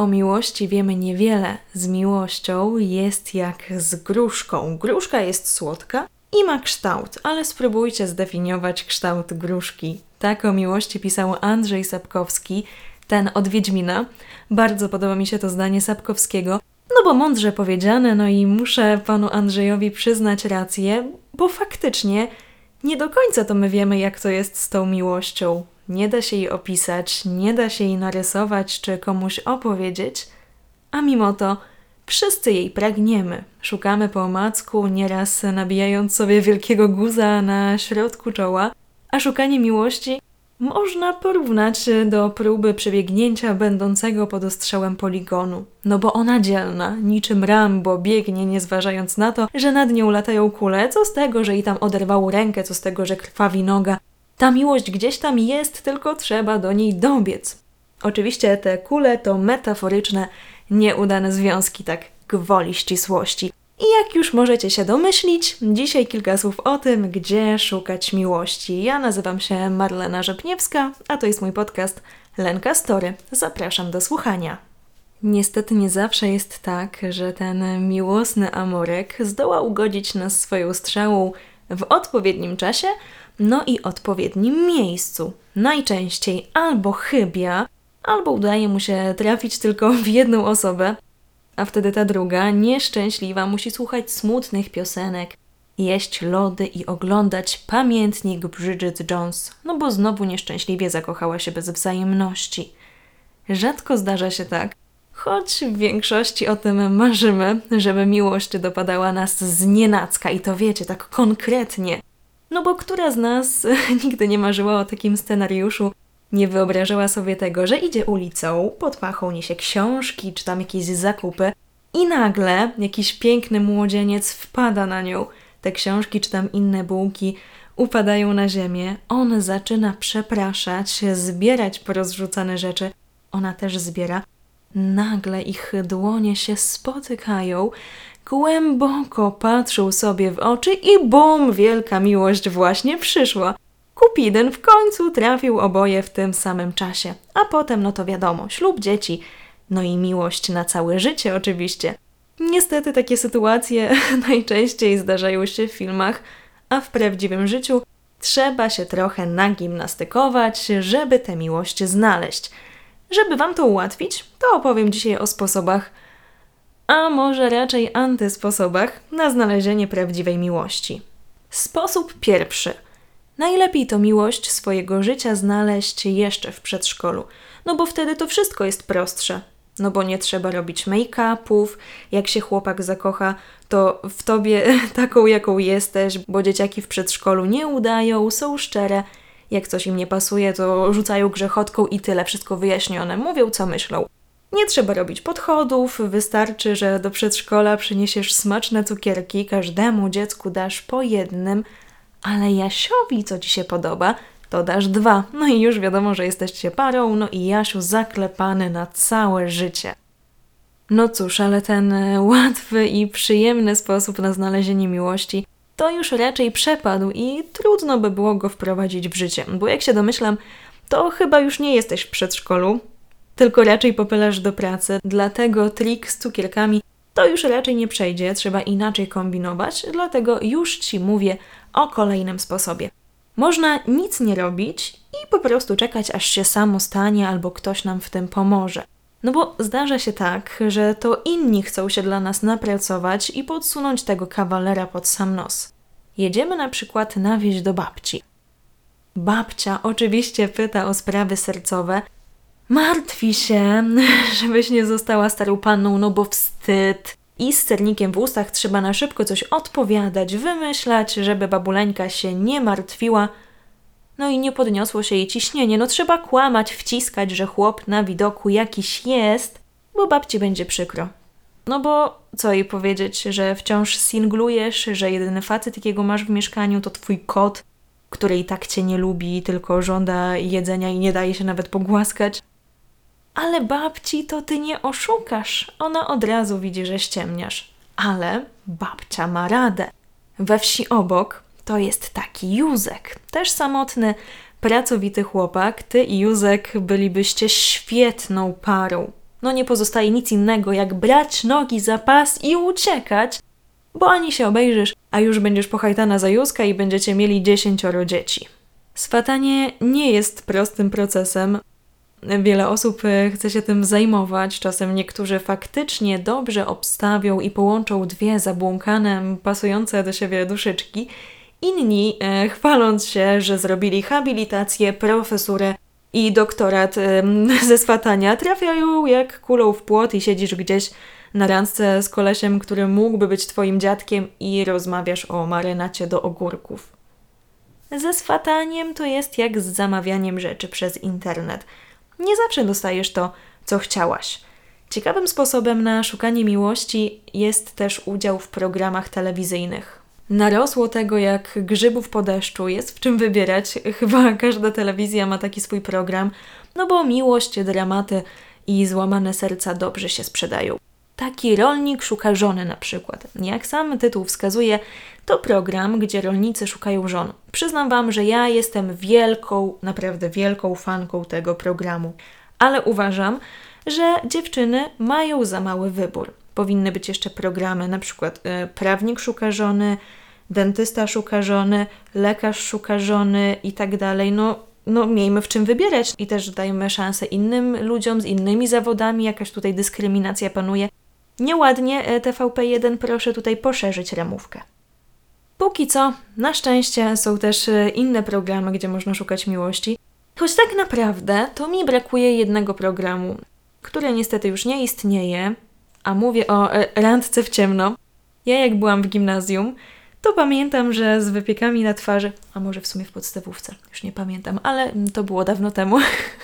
O miłości wiemy niewiele. Z miłością jest jak z gruszką. Gruszka jest słodka i ma kształt, ale spróbujcie zdefiniować kształt gruszki. Tak o miłości pisał Andrzej Sapkowski, ten od Wiedźmina. Bardzo podoba mi się to zdanie Sapkowskiego, no bo mądrze powiedziane, no i muszę panu Andrzejowi przyznać rację, bo faktycznie nie do końca to my wiemy, jak to jest z tą miłością. Nie da się jej opisać, nie da się jej narysować czy komuś opowiedzieć, a mimo to wszyscy jej pragniemy. Szukamy po omacku, nieraz nabijając sobie wielkiego guza na środku czoła, a szukanie miłości można porównać do próby przebiegnięcia będącego pod ostrzałem poligonu. No bo ona dzielna, niczym Rambo, biegnie nie zważając na to, że nad nią latają kule, co z tego, że i tam oderwało rękę, co z tego, że krwawi noga. Ta miłość gdzieś tam jest, tylko trzeba do niej dobiec. Oczywiście te kule to metaforyczne, nieudane związki, tak gwoli ścisłości. I jak już możecie się domyślić, dzisiaj kilka słów o tym, gdzie szukać miłości. Ja nazywam się Marlena Rzepniewska, a to jest mój podcast Lenka Story. Zapraszam do słuchania. Niestety nie zawsze jest tak, że ten miłosny amorek zdoła ugodzić nas swoją strzałą w odpowiednim czasie, no i odpowiednim miejscu. Najczęściej albo chybia, albo udaje mu się trafić tylko w jedną osobę, a wtedy ta druga, nieszczęśliwa, musi słuchać smutnych piosenek, jeść lody i oglądać pamiętnik Bridget Jones, no bo znowu nieszczęśliwie zakochała się bez wzajemności. Rzadko zdarza się tak, choć w większości o tym marzymy, żeby miłość dopadała nas z nienacka i to wiecie, tak konkretnie. No bo która z nas nigdy nie marzyła o takim scenariuszu, nie wyobrażała sobie tego, że idzie ulicą, pod pachą niesie książki czy tam jakieś zakupy i nagle jakiś piękny młodzieniec wpada na nią. Te książki czy tam inne bułki upadają na ziemię. On zaczyna przepraszać, zbierać porozrzucane rzeczy. Ona też zbiera. Nagle ich dłonie się spotykają, głęboko patrzą sobie w oczy i bum, wielka miłość właśnie przyszła. Kupidyn w końcu trafił oboje w tym samym czasie. A potem, no to wiadomo, ślub dzieci, no i miłość na całe życie oczywiście. Niestety takie sytuacje najczęściej zdarzają się w filmach, a w prawdziwym życiu trzeba się trochę nagimnastykować, żeby tę miłość znaleźć. Żeby Wam to ułatwić, to opowiem dzisiaj o sposobach, a może raczej antysposobach na znalezienie prawdziwej miłości. Sposób pierwszy – Najlepiej to miłość swojego życia znaleźć jeszcze w przedszkolu, no bo wtedy to wszystko jest prostsze. No bo nie trzeba robić make-upów, jak się chłopak zakocha, to w tobie taką, jaką jesteś, bo dzieciaki w przedszkolu nie udają, są szczere. Jak coś im nie pasuje, to rzucają grzechotką i tyle, wszystko wyjaśnione, mówią co myślą. Nie trzeba robić podchodów, wystarczy, że do przedszkola przyniesiesz smaczne cukierki, każdemu dziecku dasz po jednym, ale Jasiowi, co ci się podoba, to dasz dwa. No i już wiadomo, że jesteście parą, no i Jasiu zaklepany na całe życie. No cóż, ale ten e, łatwy i przyjemny sposób na znalezienie miłości to już raczej przepadł i trudno by było go wprowadzić w życie, bo jak się domyślam, to chyba już nie jesteś w przedszkolu, tylko raczej popylasz do pracy, dlatego trik z cukierkami to już raczej nie przejdzie, trzeba inaczej kombinować, dlatego już Ci mówię o kolejnym sposobie. Można nic nie robić i po prostu czekać, aż się samo stanie albo ktoś nam w tym pomoże. No bo zdarza się tak, że to inni chcą się dla nas napracować i podsunąć tego kawalera pod sam nos. Jedziemy na przykład na wieś do babci. Babcia oczywiście pyta o sprawy sercowe. Martwi się, żebyś nie została starą panną, no bo wstyd i z sernikiem w ustach trzeba na szybko coś odpowiadać, wymyślać, żeby babuleńka się nie martwiła. No i nie podniosło się jej ciśnienie, no trzeba kłamać, wciskać, że chłop na widoku jakiś jest, bo babci będzie przykro. No bo co jej powiedzieć, że wciąż singlujesz, że jedyny facet, jakiego masz w mieszkaniu, to twój kot, który i tak cię nie lubi, tylko żąda jedzenia i nie daje się nawet pogłaskać. Ale babci to ty nie oszukasz. Ona od razu widzi, że ściemniasz. Ale babcia ma radę. We wsi obok to jest taki Józek, też samotny, pracowity chłopak. Ty i Józek bylibyście świetną parą. no nie pozostaje nic innego jak brać nogi za pas i uciekać, bo ani się obejrzysz, a już będziesz pohajtana za Józka i będziecie mieli dziesięcioro dzieci. Swatanie nie jest prostym procesem. Wiele osób e, chce się tym zajmować. Czasem niektórzy faktycznie dobrze obstawią i połączą dwie zabłąkane, pasujące do siebie duszyczki. Inni, e, chwaląc się, że zrobili habilitację, profesurę i doktorat e, ze swatania, trafiają jak kulą w płot i siedzisz gdzieś na randce z kolesiem, który mógłby być twoim dziadkiem i rozmawiasz o marynacie do ogórków. Ze swataniem to jest jak z zamawianiem rzeczy przez internet. Nie zawsze dostajesz to, co chciałaś. Ciekawym sposobem na szukanie miłości jest też udział w programach telewizyjnych. Narosło tego jak grzybów po deszczu, jest w czym wybierać. Chyba każda telewizja ma taki swój program, no bo miłość, dramaty i złamane serca dobrze się sprzedają. Taki rolnik szuka żony na przykład. Jak sam tytuł wskazuje, to program, gdzie rolnicy szukają żon. Przyznam Wam, że ja jestem wielką, naprawdę wielką fanką tego programu, ale uważam, że dziewczyny mają za mały wybór. Powinny być jeszcze programy, na przykład y, prawnik szuka żony, dentysta szuka żony, lekarz szuka żony i tak dalej. No, no miejmy w czym wybierać i też dajmy szansę innym ludziom z innymi zawodami, jakaś tutaj dyskryminacja panuje. Nieładnie e, TVP1 proszę tutaj poszerzyć ramówkę. Póki co, na szczęście są też e, inne programy, gdzie można szukać miłości. Choć tak naprawdę to mi brakuje jednego programu, który niestety już nie istnieje, a mówię o e, randce w ciemno. Ja jak byłam w gimnazjum, to pamiętam, że z wypiekami na twarzy, a może w sumie w podstawówce, już nie pamiętam, ale to było dawno temu,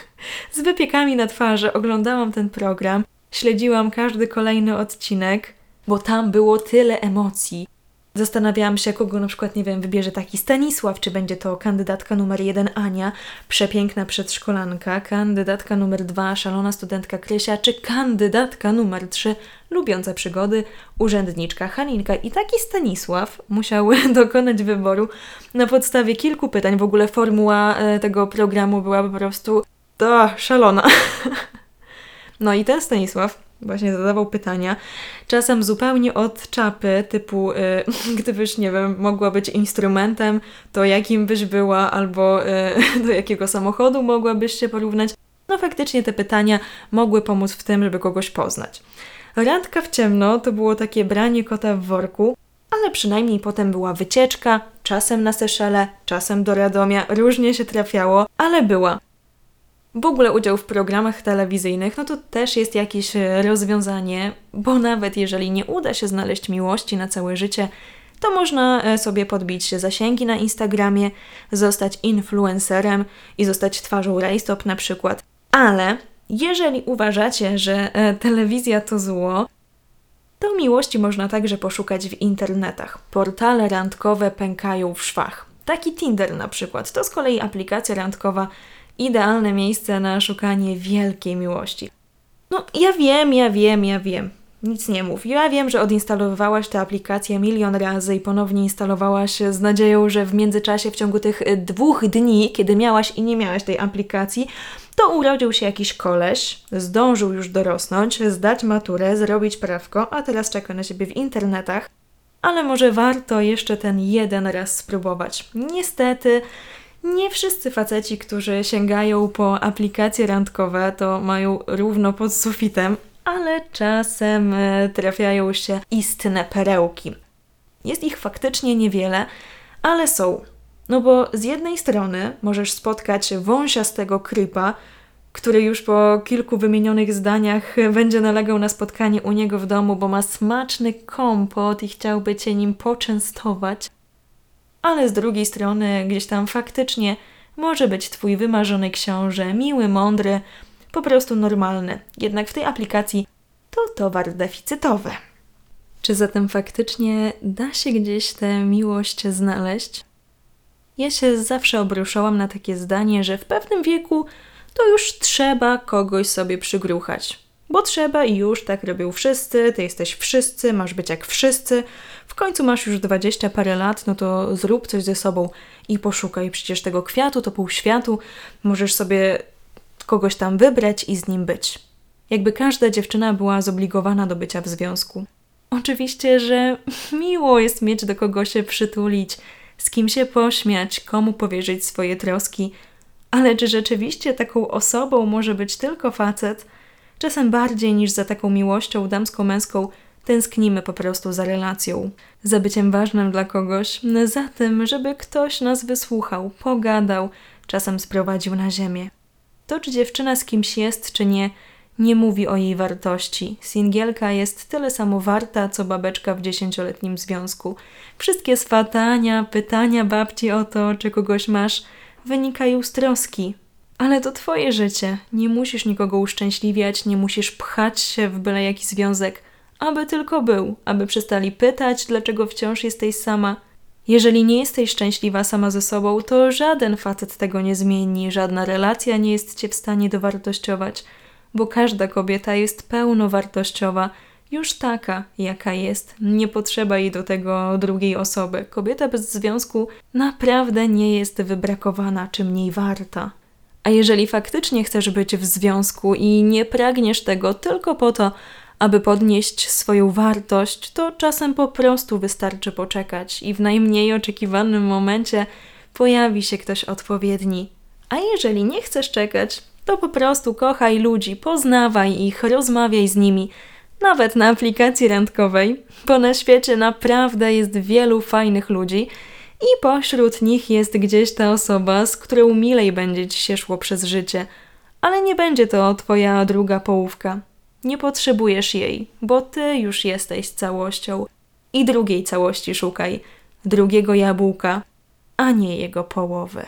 z wypiekami na twarzy oglądałam ten program Śledziłam każdy kolejny odcinek, bo tam było tyle emocji. Zastanawiałam się, kogo na przykład, nie wiem, wybierze taki Stanisław, czy będzie to kandydatka numer jeden Ania, przepiękna przedszkolanka, kandydatka numer dwa, szalona studentka Krysia, czy kandydatka numer trzy, lubiąca przygody, urzędniczka Haninka. I taki Stanisław musiał dokonać wyboru na podstawie kilku pytań. W ogóle formuła e, tego programu była po prostu to szalona. No i ten Stanisław właśnie zadawał pytania, czasem zupełnie od czapy, typu y, gdybyś, nie wiem, mogła być instrumentem, to jakim byś była, albo y, do jakiego samochodu mogłabyś się porównać. No faktycznie te pytania mogły pomóc w tym, żeby kogoś poznać. Randka w ciemno to było takie branie kota w worku, ale przynajmniej potem była wycieczka, czasem na Seszele, czasem do Radomia, różnie się trafiało, ale była w ogóle udział w programach telewizyjnych, no to też jest jakieś e, rozwiązanie, bo nawet jeżeli nie uda się znaleźć miłości na całe życie, to można e, sobie podbić zasięgi na Instagramie, zostać influencerem i zostać twarzą Rajstop na przykład. Ale jeżeli uważacie, że e, telewizja to zło, to miłości można także poszukać w internetach. Portale randkowe pękają w szwach. Taki Tinder na przykład. To z kolei aplikacja randkowa idealne miejsce na szukanie wielkiej miłości. No, ja wiem, ja wiem, ja wiem. Nic nie mów. Ja wiem, że odinstalowałaś tę aplikację milion razy i ponownie instalowałaś z nadzieją, że w międzyczasie, w ciągu tych dwóch dni, kiedy miałaś i nie miałaś tej aplikacji, to urodził się jakiś koleś, zdążył już dorosnąć, zdać maturę, zrobić prawko, a teraz czeka na siebie w internetach. Ale może warto jeszcze ten jeden raz spróbować. Niestety, nie wszyscy faceci, którzy sięgają po aplikacje randkowe, to mają równo pod sufitem, ale czasem e, trafiają się istne perełki. Jest ich faktycznie niewiele, ale są. No bo z jednej strony możesz spotkać wąsiastego krypa, który już po kilku wymienionych zdaniach będzie nalegał na spotkanie u niego w domu, bo ma smaczny kompot i chciałby cię nim poczęstować ale z drugiej strony gdzieś tam faktycznie może być Twój wymarzony książę, miły, mądry, po prostu normalny. Jednak w tej aplikacji to towar deficytowy. Czy zatem faktycznie da się gdzieś tę miłość znaleźć? Ja się zawsze obruszałam na takie zdanie, że w pewnym wieku to już trzeba kogoś sobie przygruchać. Bo trzeba i już tak robią wszyscy, ty jesteś wszyscy, masz być jak wszyscy. W końcu masz już dwadzieścia parę lat, no to zrób coś ze sobą i poszukaj. Przecież tego kwiatu to pół światu, możesz sobie kogoś tam wybrać i z nim być. Jakby każda dziewczyna była zobligowana do bycia w związku. Oczywiście, że miło jest mieć do kogo się przytulić, z kim się pośmiać, komu powierzyć swoje troski, ale czy rzeczywiście taką osobą może być tylko facet? Czasem bardziej niż za taką miłością damsko-męską tęsknimy po prostu za relacją, za byciem ważnym dla kogoś, za tym, żeby ktoś nas wysłuchał, pogadał, czasem sprowadził na ziemię. To, czy dziewczyna z kimś jest, czy nie, nie mówi o jej wartości. Singielka jest tyle samo warta, co babeczka w dziesięcioletnim związku. Wszystkie swatania, pytania babci o to, czy kogoś masz, wynikają z troski. Ale to twoje życie. Nie musisz nikogo uszczęśliwiać, nie musisz pchać się w byle jaki związek, aby tylko był, aby przestali pytać, dlaczego wciąż jesteś sama. Jeżeli nie jesteś szczęśliwa sama ze sobą, to żaden facet tego nie zmieni, żadna relacja nie jest cię w stanie dowartościować, bo każda kobieta jest pełnowartościowa, już taka, jaka jest. Nie potrzeba jej do tego drugiej osoby. Kobieta bez związku naprawdę nie jest wybrakowana czy mniej warta. A jeżeli faktycznie chcesz być w związku i nie pragniesz tego tylko po to, aby podnieść swoją wartość, to czasem po prostu wystarczy poczekać i w najmniej oczekiwanym momencie pojawi się ktoś odpowiedni. A jeżeli nie chcesz czekać, to po prostu kochaj ludzi, poznawaj ich, rozmawiaj z nimi, nawet na aplikacji randkowej, bo na świecie naprawdę jest wielu fajnych ludzi i pośród nich jest gdzieś ta osoba, z którą milej będzie ci się szło przez życie, ale nie będzie to twoja druga połówka. Nie potrzebujesz jej, bo ty już jesteś całością. I drugiej całości szukaj, drugiego jabłka, a nie jego połowy.